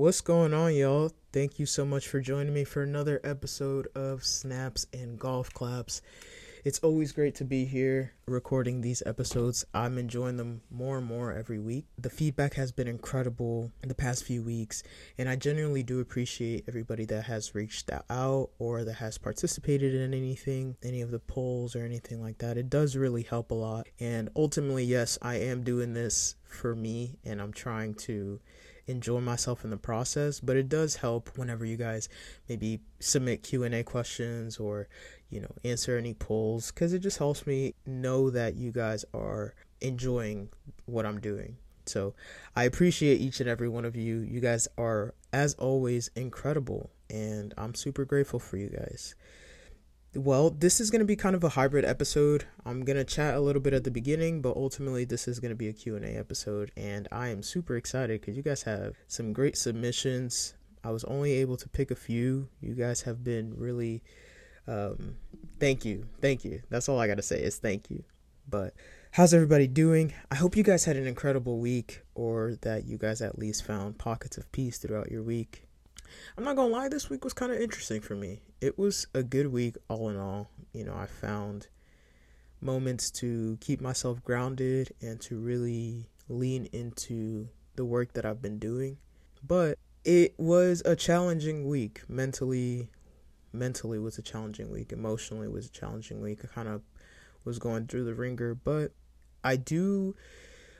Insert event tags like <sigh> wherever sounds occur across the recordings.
What's going on, y'all? Thank you so much for joining me for another episode of Snaps and Golf Claps. It's always great to be here recording these episodes. I'm enjoying them more and more every week. The feedback has been incredible in the past few weeks, and I genuinely do appreciate everybody that has reached out or that has participated in anything, any of the polls or anything like that. It does really help a lot. And ultimately, yes, I am doing this for me, and I'm trying to enjoy myself in the process but it does help whenever you guys maybe submit q&a questions or you know answer any polls because it just helps me know that you guys are enjoying what i'm doing. So i appreciate each and every one of you. You guys are as always incredible and i'm super grateful for you guys well, this is going to be kind of a hybrid episode. I'm going to chat a little bit at the beginning, but ultimately this is going to be a Q&A episode and I am super excited cuz you guys have some great submissions. I was only able to pick a few. You guys have been really um thank you. Thank you. That's all I got to say is thank you. But how's everybody doing? I hope you guys had an incredible week or that you guys at least found pockets of peace throughout your week. I'm not gonna lie, this week was kind of interesting for me. It was a good week, all in all. You know, I found moments to keep myself grounded and to really lean into the work that I've been doing. But it was a challenging week mentally. Mentally was a challenging week. Emotionally was a challenging week. I kind of was going through the ringer, but I do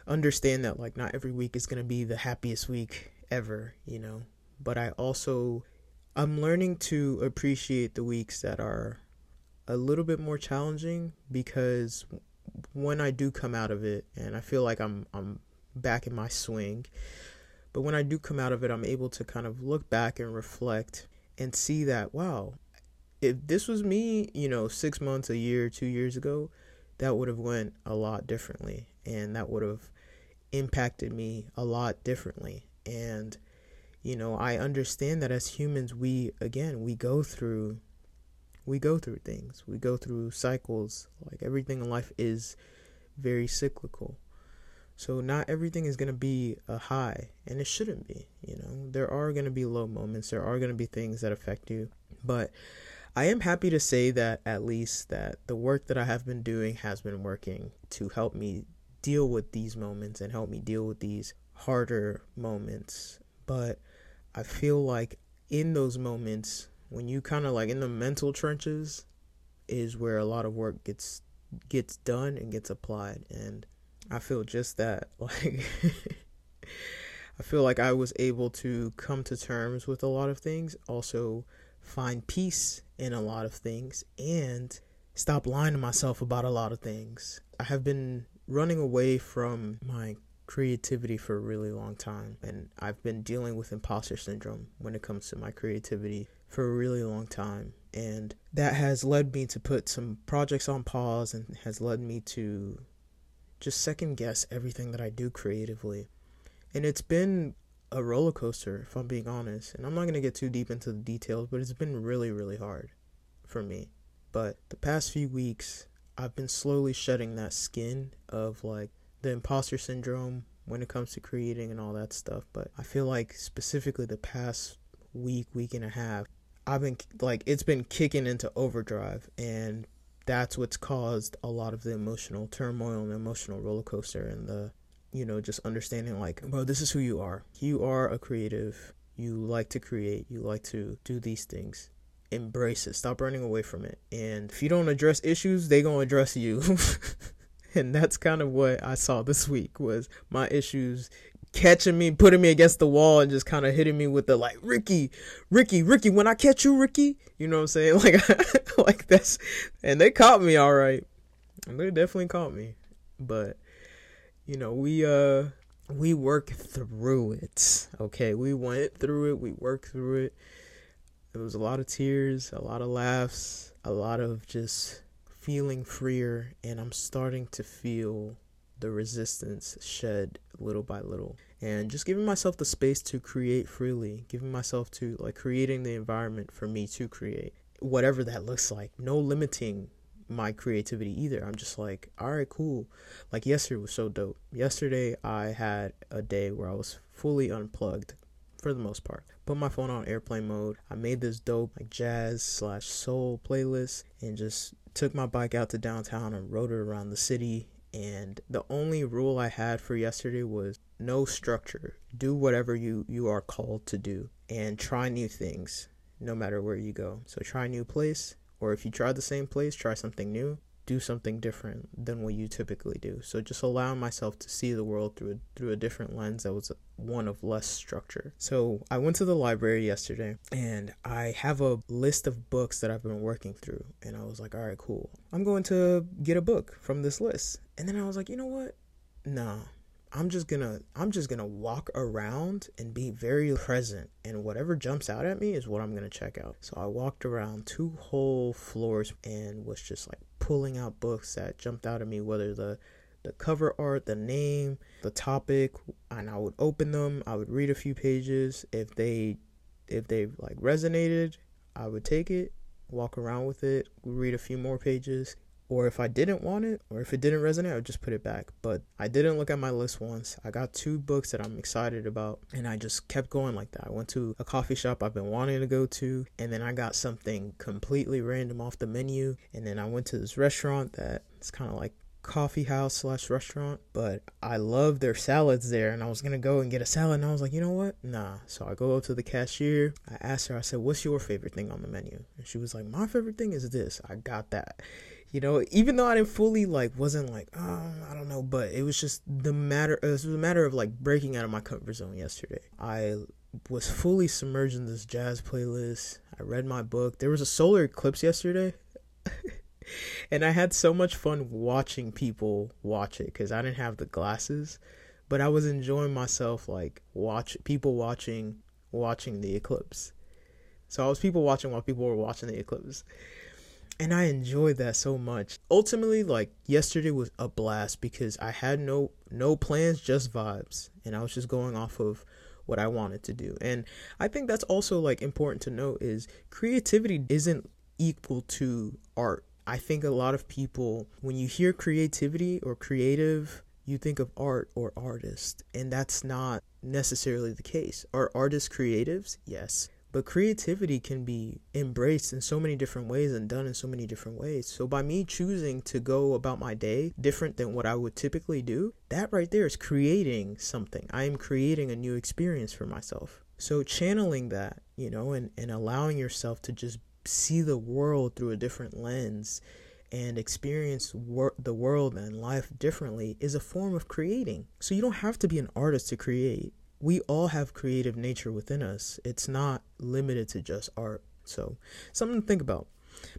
understand that like not every week is going to be the happiest week ever, you know but I also I'm learning to appreciate the weeks that are a little bit more challenging because when I do come out of it and I feel like I'm I'm back in my swing, but when I do come out of it, I'm able to kind of look back and reflect and see that wow, if this was me, you know, 6 months, a year, 2 years ago, that would have went a lot differently and that would have impacted me a lot differently. And you know i understand that as humans we again we go through we go through things. We go through cycles. Like everything in life is very cyclical. So not everything is going to be a high and it shouldn't be you know. There are going to be low moments. There are going to be things that affect you. But i am happy to say that at least that the work that i have been doing has been working to help me deal with these moments and help me deal with these harder moments. But I feel like in those moments when you kind of like in the mental trenches is where a lot of work gets gets done and gets applied and I feel just that <laughs> like I feel like I was able to come to terms with a lot of things, also find peace in a lot of things and stop lying to myself about a lot of things. I have been running away from my creativity for a really long time and I've been dealing with imposter syndrome when it comes to my creativity for a really long time and that has led me to put some projects on pause and has led me to just second guess everything that I do creatively. And it's been a roller coaster if I'm being honest. And I'm not going to get too deep into the details, but it's been really really hard for me. But the past few weeks I've been slowly shedding that skin of like the imposter syndrome when it comes to creating and all that stuff. But I feel like specifically the past week, week and a half, I've been like it's been kicking into overdrive and that's what's caused a lot of the emotional turmoil and emotional roller coaster and the you know just understanding like bro this is who you are. You are a creative. You like to create. You like to do these things. Embrace it. Stop running away from it. And if you don't address issues they gonna address you <laughs> <laughs> and that's kind of what I saw this week was my issues catching me, putting me against the wall, and just kind of hitting me with the like Ricky, Ricky, Ricky. When I catch you, Ricky, you know what I'm saying? <laughs> Like, <laughs> like that's, and they caught me all right. They definitely caught me, but you know we uh we work through it. Okay, we went through it. We worked through it. There was a lot of tears, a lot of laughs, a lot of just feeling freer and I'm starting to feel the resistance shed little by little. And just giving myself the space to create freely giving myself to like creating the environment for me to create whatever that looks like. No limiting my creativity either. I'm just like all right cool. Like yesterday was so dope. Yesterday i had a day where i was fully unplugged for the most part. Put my phone on airplane mode. I made this dope like jazz slash soul playlist and just took my bike out to downtown and rode it around the city. And the only rule I had for yesterday was no structure. Do whatever you, you are called to do and try new things no matter where you go. So try a new place, or if you try the same place, try something new do something different than what you typically do. So just allowing myself to see the world through a, through a different lens that was one of less structure. So I went to the library yesterday and I have a list of books that I've been working through and I was like, "All right, cool. I'm going to get a book from this list." And then I was like, "You know what? Nah. I'm just gonna I'm just gonna walk around and be very present and whatever jumps out at me is what I'm gonna check out. So I walked around two whole floors and was just like pulling out books that jumped out at me, whether the the cover art, the name, the topic, and I would open them. I would read a few pages. If they if they like resonated, I would take it, walk around with it, read a few more pages, or if I didn't want it, or if it didn't resonate, I would just put it back. But I didn't look at my list once. I got two books that I'm excited about, and I just kept going like that. I went to a coffee shop I've been wanting to go to, and then I got something completely random off the menu, and then I went to this restaurant that it's kind of like coffee house slash restaurant, but I love their salads there, and I was gonna go and get a salad, and I was like, you know what? Nah. So I go up to the cashier. I asked her. I said, "What's your favorite thing on the menu?" And she was like, "My favorite thing is this. I got that." You know even though i didn't fully like wasn't like oh i don't know but it was just the matter it was a matter of like breaking out of my comfort zone yesterday. I was fully submerged in this jazz playlist. I read my book. There was a solar eclipse yesterday <laughs> and i had so much fun watching people watch it because i didn't have the glasses but i was enjoying myself like watch people watching watching the eclipse. So i was people watching while people were watching the eclipse and I enjoyed that so much. Ultimately, like yesterday was a blast because I had no no plans, just vibes, and I was just going off of what I wanted to do. And I think that's also like important to note is creativity isn't equal to art. I think a lot of people when you hear creativity or creative, you think of art or artist, and that's not necessarily the case. Are artists creatives? Yes but creativity can be embraced in so many different ways and done in so many different ways. So by me choosing to go about my day different than what I would typically do, that right there is creating something. I am creating a new experience for myself. So channeling that, you know, and, and allowing yourself to just see the world through a different lens and experience wor- the world and life differently is a form of creating. So you don't have to be an artist to create we all have creative nature within us. It's not limited to just art. So, something to think about.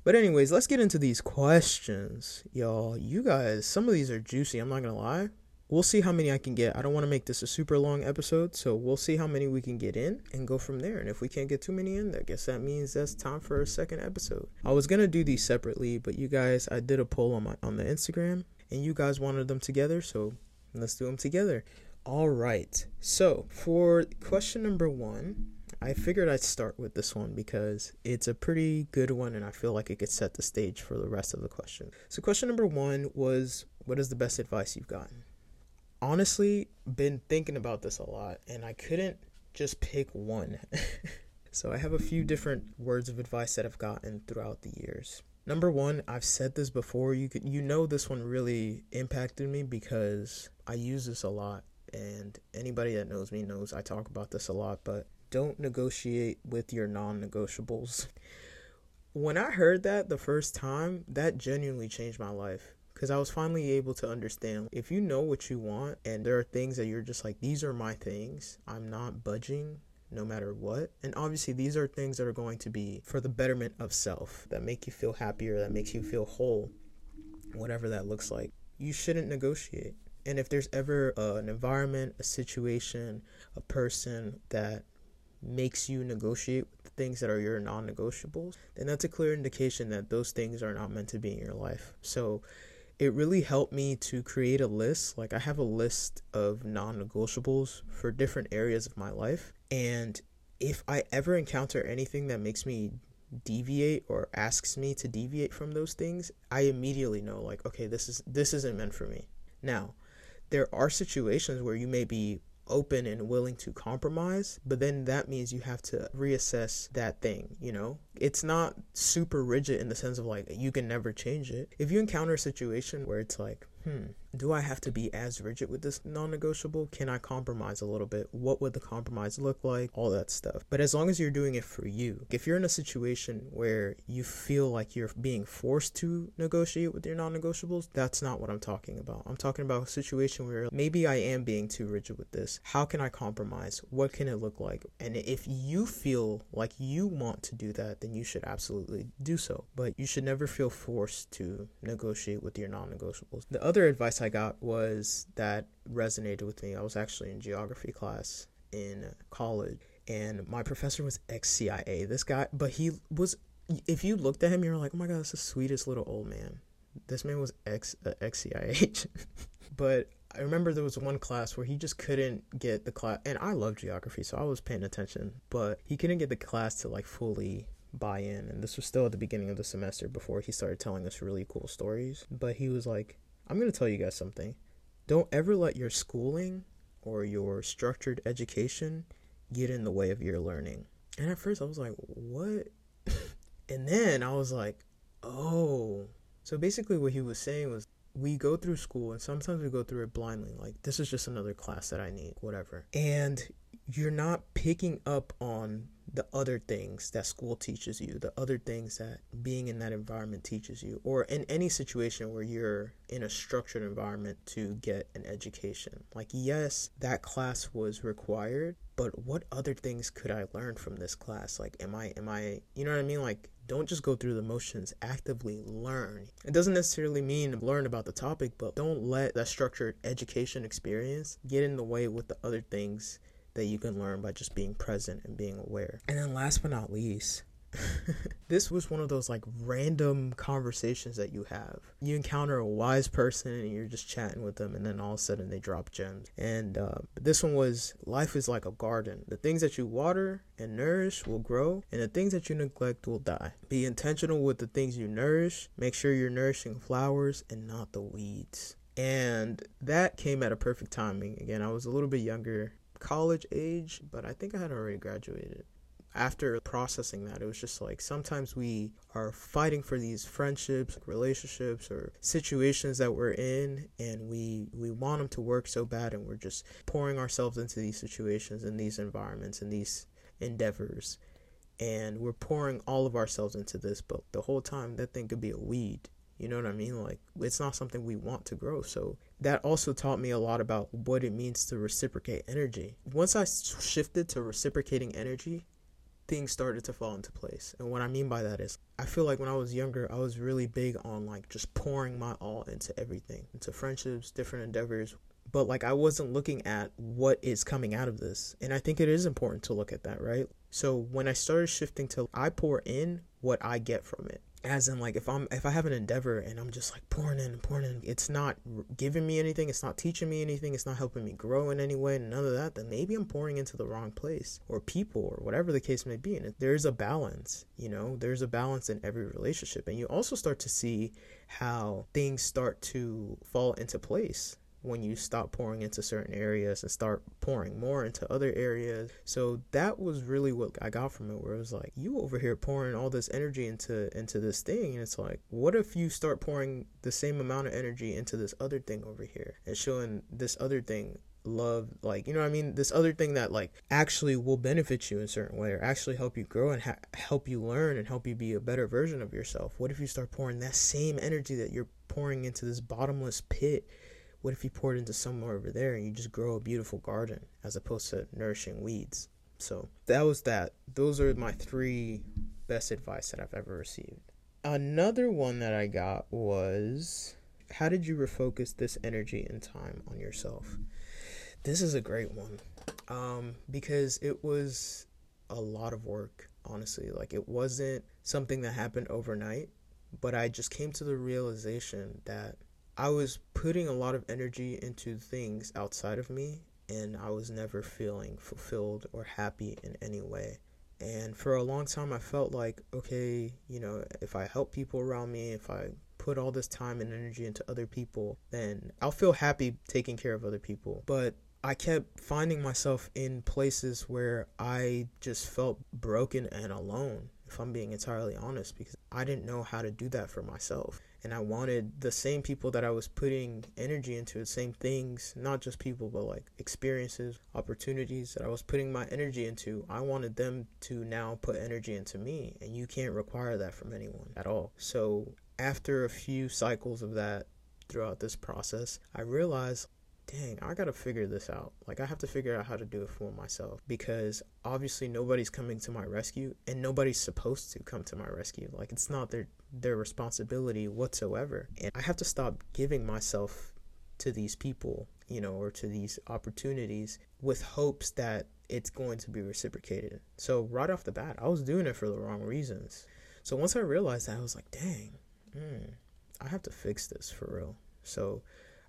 But anyways, let's get into these questions, y'all. You guys, some of these are juicy. I'm not gonna lie. We'll see how many I can get. I don't want to make this a super long episode, so we'll see how many we can get in and go from there. And if we can't get too many in, I guess that means that's time for a second episode. I was gonna do these separately, but you guys, I did a poll on my on the Instagram, and you guys wanted them together, so let's do them together. All right. So, for question number one, I figured I'd start with this one because it's a pretty good one and I feel like it could set the stage for the rest of the question. So, question number one was What is the best advice you've gotten? Honestly, been thinking about this a lot and I couldn't just pick one. <laughs> so, I have a few different words of advice that I've gotten throughout the years. Number one, I've said this before. You could, you know, this one really impacted me because I use this a lot and anybody that knows me knows I talk about this a lot, but don't negotiate with your non negotiables. When I heard that the first time, that genuinely changed my life because I was finally able to understand if you know what you want and there are things that you're just like, these are my things, I'm not budging no matter what. And obviously, these are things that are going to be for the betterment of self, that make you feel happier, that makes you feel whole, whatever that looks like. You shouldn't negotiate. And if there's ever uh, an environment, a situation, a person that makes you negotiate with things that are your non negotiables, then that's a clear indication that those things are not meant to be in your life. So it really helped me to create a list. Like, I have a list of non negotiables for different areas of my life. And if I ever encounter anything that makes me deviate or asks me to deviate from those things, I immediately know like okay, this is this isn't meant for me. Now, there are situations where you may be open and willing to compromise, but then that means you have to reassess that thing, you know? It's not super rigid in the sense of like you can never change it. If you encounter a situation where it's like, hmm, do I have to be as rigid with this non negotiable? Can I compromise a little bit? What would the compromise look like? All that stuff. But as long as you're doing it for you, if you're in a situation where you feel like you're being forced to negotiate with your non negotiables, that's not what I'm talking about. I'm talking about a situation where maybe I am being too rigid with this. How can I compromise? What can it look like? And if you feel like you want to do that, then you should absolutely do so. But you should never feel forced to negotiate with your non negotiables. The other advice I got was that resonated with me. I was actually in geography class in college, and my professor was ex CIA. This guy, but he was. If you looked at him, you're like, oh my god, that's the sweetest little old man. This man was ex uh, CIA <laughs> but I remember there was one class where he just couldn't get the class, and I love geography, so I was paying attention, but he couldn't get the class to like fully buy in. And this was still at the beginning of the semester before he started telling us really cool stories. But he was like, I'm going to tell you guys something. Don't ever let your schooling or your structured education get in the way of your learning. And at first I was like, what? <laughs> and then I was like, oh. So basically, what he was saying was, we go through school and sometimes we go through it blindly. Like, this is just another class that I need, whatever. And you're not picking up on the other things that school teaches you, the other things that being in that environment teaches you, or in any situation where you're in a structured environment to get an education. Like, yes, that class was required, but what other things could I learn from this class? Like, am I, am I, you know what I mean? Like, don't just go through the motions, actively learn. It doesn't necessarily mean learn about the topic, but don't let that structured education experience get in the way with the other things that you can learn by just being present and being aware. And then last but not least, <laughs> this was one of those like random conversations that you have. You encounter a wise person and you're just chatting with them, and then all of a sudden they drop gems. And uh, this one was life is like a garden. The things that you water and nourish will grow, and the things that you neglect will die. Be intentional with the things you nourish. Make sure you're nourishing flowers and not the weeds. And that came at a perfect timing. Again, I was a little bit younger college age, but I think I had already graduated. After processing that, it was just like sometimes we are fighting for these friendships, relationships, or situations that we're in, and we we want them to work so bad, and we're just pouring ourselves into these situations, and these environments, and these endeavors, and we're pouring all of ourselves into this. But the whole time, that thing could be a weed you know what I mean? Like, it's not something we want to grow. So, that also taught me a lot about what it means to reciprocate energy. Once I shifted to reciprocating energy, things started to fall into place. And what I mean by that is, I feel like when I was younger, I was really big on like just pouring my all into everything, into friendships, different endeavors. But like, I wasn't looking at what is coming out of this. And I think it is important to look at that, right? So, when I started shifting to I pour in what I get from it as in like if i'm if i have an endeavor and i'm just like pouring in and pouring in it's not giving me anything it's not teaching me anything it's not helping me grow in any way none of that then maybe i'm pouring into the wrong place or people or whatever the case may be. And there's a balance you know there's a balance in every relationship. And you also start to see how things start to fall into place when you stop pouring into certain areas and start pouring more into other areas. So that was really what I got from it where it was like you over here pouring all this energy into into this thing and it's like what if you start pouring the same amount of energy into this other thing over here and showing this other thing love like you know what i mean this other thing that like actually will benefit you in a certain way or actually help you grow and ha- help you learn and help you be a better version of yourself what if you start pouring that same energy that you're pouring into this bottomless pit what if you poured into somewhere over there and you just grow a beautiful garden as opposed to nourishing weeds? So that was that. Those are my three best advice that I've ever received. Another one that I got was how did you refocus this energy and time on yourself? This is a great one um, because it was a lot of work, honestly. Like, it wasn't something that happened overnight, but I just came to the realization that I was putting a lot of energy into things outside of me, and I was never feeling fulfilled or happy in any way. And for a long time, I felt like, okay, you know, if I help people around me, if I put all this time and energy into other people, then I'll feel happy taking care of other people. But I kept finding myself in places where I just felt broken and alone, if I'm being entirely honest, because I didn't know how to do that for myself. And I wanted the same people that I was putting energy into, the same things, not just people, but like experiences, opportunities that I was putting my energy into. I wanted them to now put energy into me. And you can't require that from anyone at all. So after a few cycles of that throughout this process, I realized dang, I gotta figure this out. Like, I have to figure out how to do it for myself because obviously nobody's coming to my rescue and nobody's supposed to come to my rescue. Like, it's not their their responsibility whatsoever. And I have to stop giving myself to these people, you know, or to these opportunities with hopes that it's going to be reciprocated. So, right off the bat, I was doing it for the wrong reasons. So, once I realized that, I was like, dang, mm, I have to fix this for real. So,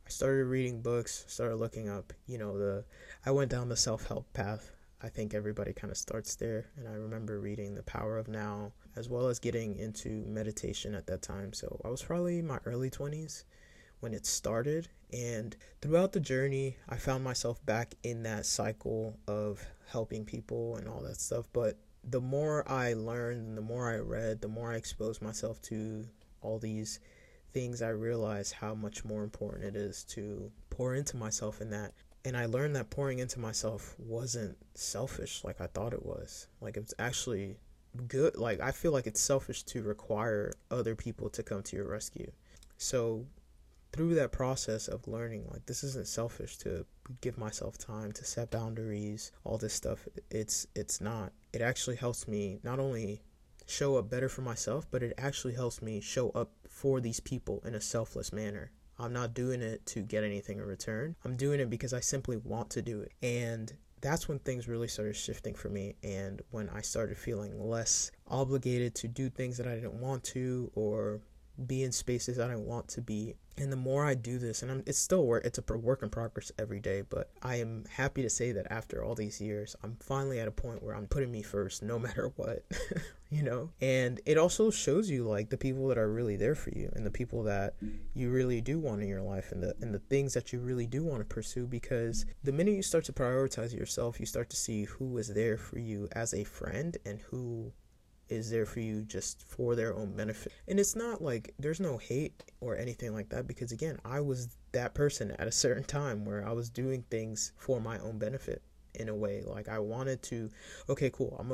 I started reading books, started looking up, you know, the I went down the self-help path. I think everybody kind of starts there, and I remember reading The Power of Now as well as getting into meditation at that time. So, I was probably in my early 20s when it started, and throughout the journey, I found myself back in that cycle of helping people and all that stuff, but the more I learned, the more I read, the more I exposed myself to all these things, I realized how much more important it is to pour into myself in that. And I learned that pouring into myself wasn't selfish like I thought it was. Like it's actually good. Like I feel like it's selfish to require other people to come to your rescue. So through that process of learning, like this isn't selfish to give myself time to set boundaries, all this stuff. It's it's not. It actually helps me not only show up better for myself, but it actually helps me show up for these people in a selfless manner. I'm not doing it to get anything in return. I'm doing it because I simply want to do it. And that's when things really started shifting for me and when I started feeling less obligated to do things that I didn't want to or be in spaces that I want to be. And the more I do this, and I'm, it's still work, it's a work in progress every day, but I am happy to say that after all these years, I'm finally at a point where I'm putting me first no <laughs> matter what, <laughs> you know? And it also shows you like the people that are really there for you and the people that you really do want in your life and the, and the things that you really do want to pursue because the minute you start to prioritize yourself, you start to see who is there for you as a friend and who is there for you just for their own benefit. And it's not like there's no hate or anything like that because again, I was that person at a certain time where I was doing things for my own benefit in a way. Like I wanted to okay, cool. I'm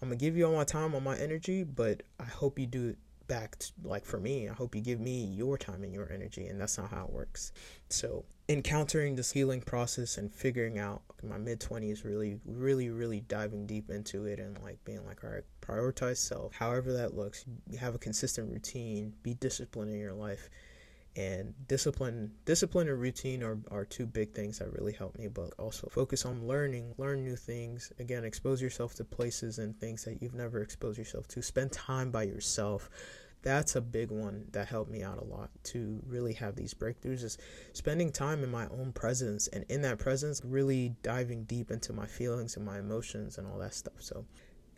I'm going to give you all my time, all my energy, but I hope you do it back to, like for me i hope you give me your time and your energy and that's not how it works. So encountering this healing process and figuring out my mid 20s really really really diving deep into it and like being like all right prioritize self however that looks. Have a consistent routine be disciplined in your life and discipline discipline and routine are, are two big things that really help me but also focus on learning learn new things. Again expose yourself to places and things that you've never exposed yourself to. Spend time by yourself that's a big one that helped me out a lot to really have these breakthroughs is spending time in my own presence and in that presence really diving deep into my feelings and my emotions and all that stuff so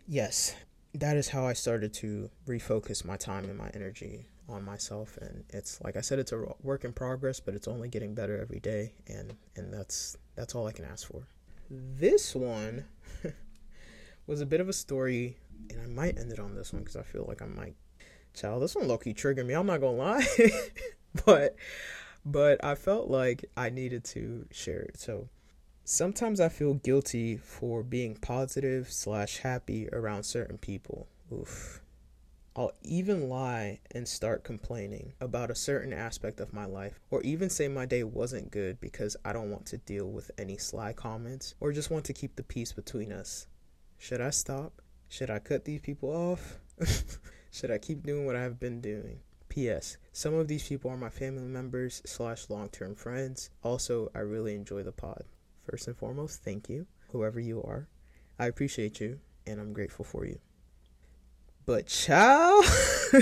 yes that is how i started to refocus my time and my energy on myself and it's like I said it's a work in progress but it's only getting better every day and and that's that's all I can ask for. This one <laughs> was a bit of a story and I might end it on this one because I feel like I might child this one low key triggered me I'm not gonna lie <laughs> but but I felt like I needed to share it so sometimes I feel guilty for being positive slash happy around certain people oof I'll even lie and start complaining about a certain aspect of my life, or even say my day wasn't good because I don't want to deal with any sly comments or just want to keep the peace between us. Should I stop? Should I cut these people off? <laughs> Should I keep doing what I've been doing? P.S. Some of these people are my family members slash long term friends. Also, I really enjoy the pod. First and foremost, thank you, whoever you are. I appreciate you and I'm grateful for you. But child, <laughs>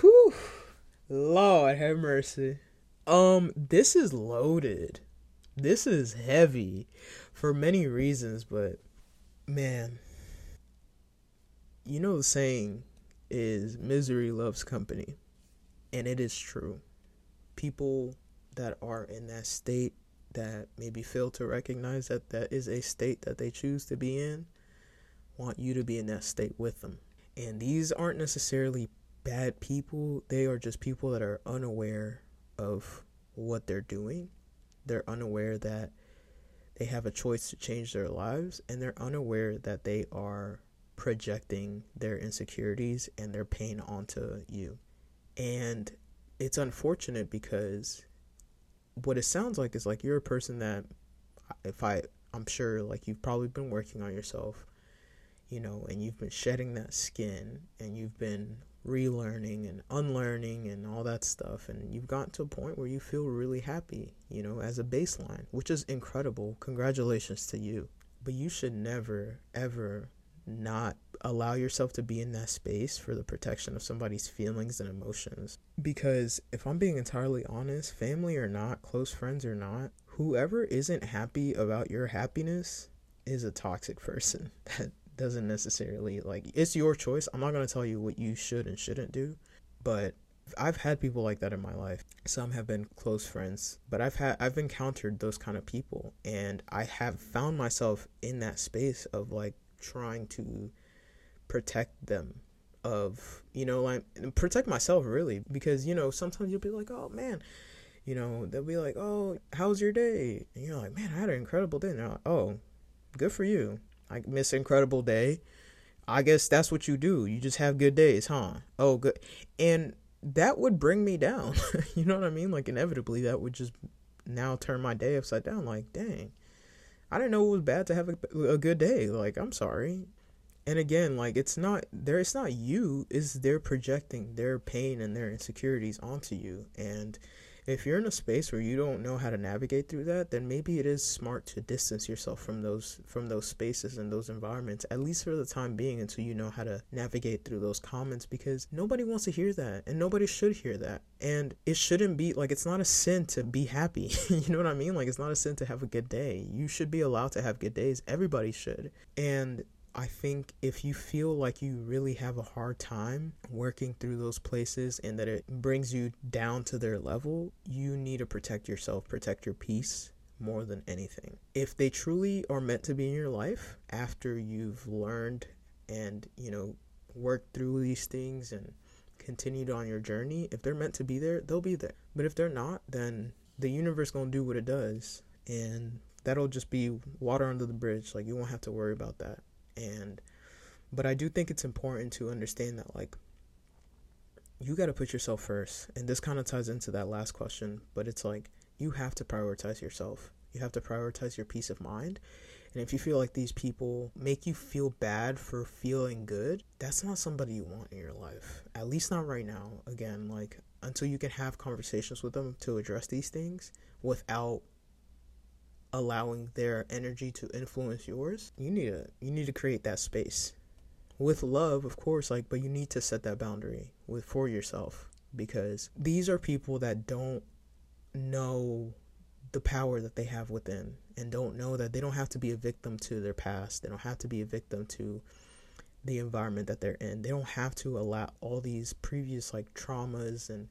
whew, Lord have mercy. Um, this is loaded. This is heavy for many reasons, but man, you know the saying is misery loves company, and it is true. People that are in that state that maybe fail to recognize that that is a state that they choose to be in want you to be in that state with them. And these aren't necessarily bad people, they are just people that are unaware of what they're doing. They're unaware that they have a choice to change their lives, and they're unaware that they are projecting their insecurities and their pain onto you. And it's unfortunate because what it sounds like is like you're a person that if I I'm sure like you've probably been working on yourself, you know, and you've been shedding that skin and you've been relearning and unlearning and all that stuff and you've gotten to a point where you feel really happy, you know, as a baseline, which is incredible. Congratulations to you. But you should never ever not allow yourself to be in that space for the protection of somebody's feelings and emotions. Because if I'm being entirely honest, family or not, close friends or not, whoever isn't happy about your happiness is a toxic <laughs> person that doesn't necessarily like it's your choice. I'm not going to tell you what you should and shouldn't do, but I've had people like that in my life. Some have been close friends, but I've had I've encountered those kind of people and I have found myself in that space of like trying to protect them of you know like protect myself really because you know sometimes you'll be like oh man you know they'll be like oh how's your day? And you're like man i had an incredible day. And they're like oh good for you. I miss incredible day. I guess that's what you do. You just have good days huh? Oh good. And that would bring me down. <laughs> You know what i mean? Like inevitably that would just now turn my day upside down. Like dang I didn't know it was bad to have a, a good day. Like, I'm sorry. And again, like it's not there it's not you, is they're projecting their pain and their insecurities onto you. And if you're in a space where you don't know how to navigate through that, then maybe it is smart to distance yourself from those from those spaces and those environments at least for the time being until you know how to navigate through those comments because nobody wants to hear that and nobody should hear that. And it shouldn't be like it's not a sin to be happy. <laughs> you know what I mean? Like it's not a sin to have a good day. You should be allowed to have good days. Everybody should. And I think if you feel like you really have a hard time working through those places and that it brings you down to their level, you need to protect yourself, protect your peace more than anything. If they truly are meant to be in your life after you've learned and, you know, worked through these things and continued on your journey, if they're meant to be there, they'll be there. But if they're not, then the universe going to do what it does and that'll just be water under the bridge. Like you won't have to worry about that and but I do think it's important to understand that like you got to put yourself first. And this kind of ties into that last question, but it's like you have to prioritize yourself. You have to prioritize your peace of mind. And if you feel like these people make you feel bad for feeling good, that's not somebody you want in your life. At least not right now. Again, like until you can have conversations with them to address these things without allowing their energy to influence yours you need to you need to create that space. With love of course like but you need to set that boundary with for yourself because these are people that don't know the power that they have within and don't know that they don't have to be a victim to their past. They don't have to be a victim to the environment that they're in. They don't have to allow all these previous like traumas and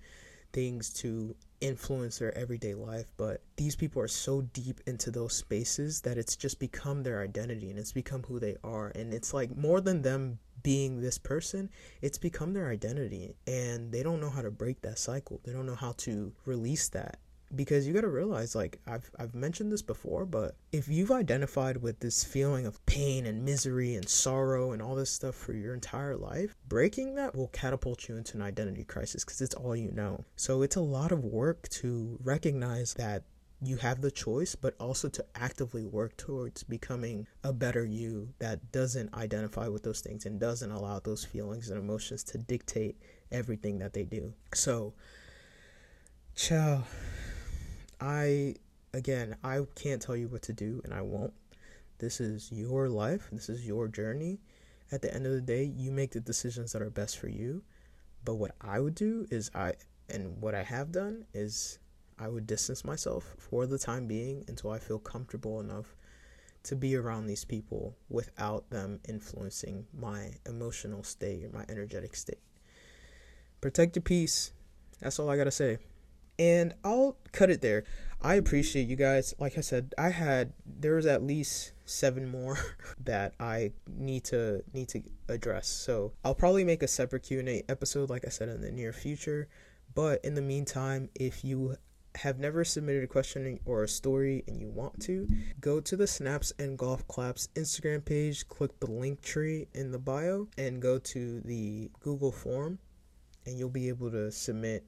things to influence their everyday life, but these people are so deep into those spaces that it's just become their identity and it's become who they are. And it's like more than them being this person, it's become their identity. And they don't know how to break that cycle, they don't know how to release that because you got to realize like I've I've mentioned this before but if you've identified with this feeling of pain and misery and sorrow and all this stuff for your entire life breaking that will catapult you into an identity crisis cuz it's all you know so it's a lot of work to recognize that you have the choice, but also to actively work towards becoming a better you that doesn't identify with those things and doesn't allow those feelings and emotions to dictate everything that they do. So, ciao. I again, I can't tell you what to do and I won't. This is your life, this is your journey. At the end of the day, you make the decisions that are best for you. But what I would do is I and what I have done is I would distance myself for the time being until I feel comfortable enough to be around these people without them influencing my emotional state or my energetic state. Protect your peace. That's all I got to say. And I'll cut it there. I appreciate you guys. Like I said, I had there was at least seven more <laughs> that I need to need to address. So I'll probably make a separate Q and A episode, like I said, in the near future. But in the meantime, if you have never submitted a question or a story and you want to, go to the Snaps and Golf Claps Instagram page, click the link tree in the bio, and go to the Google form, and you'll be able to submit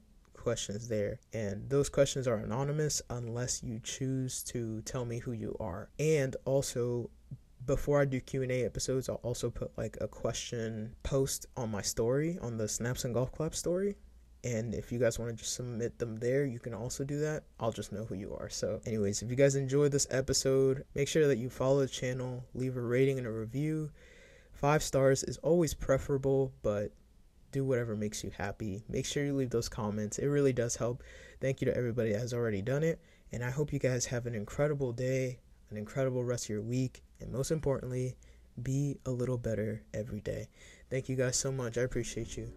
questions there. And those questions are anonymous unless you choose to tell me who you are. And also before I do Q&A episodes I'll also put like a question post on my story on the Snaps and Golf Claps story. And if you guys want to just submit them there you can also do that. I'll just know who you are. So anyways if you guys enjoyed this episode make sure that you follow the channel leave a rating and a review. Five stars is always preferable but do whatever makes you happy. Make sure you leave those comments. It really does help. Thank you to everybody that has already done it. And I hope you guys have an incredible day, an incredible rest of your week, and most importantly, be a little better every day. Thank you guys so much. I appreciate you.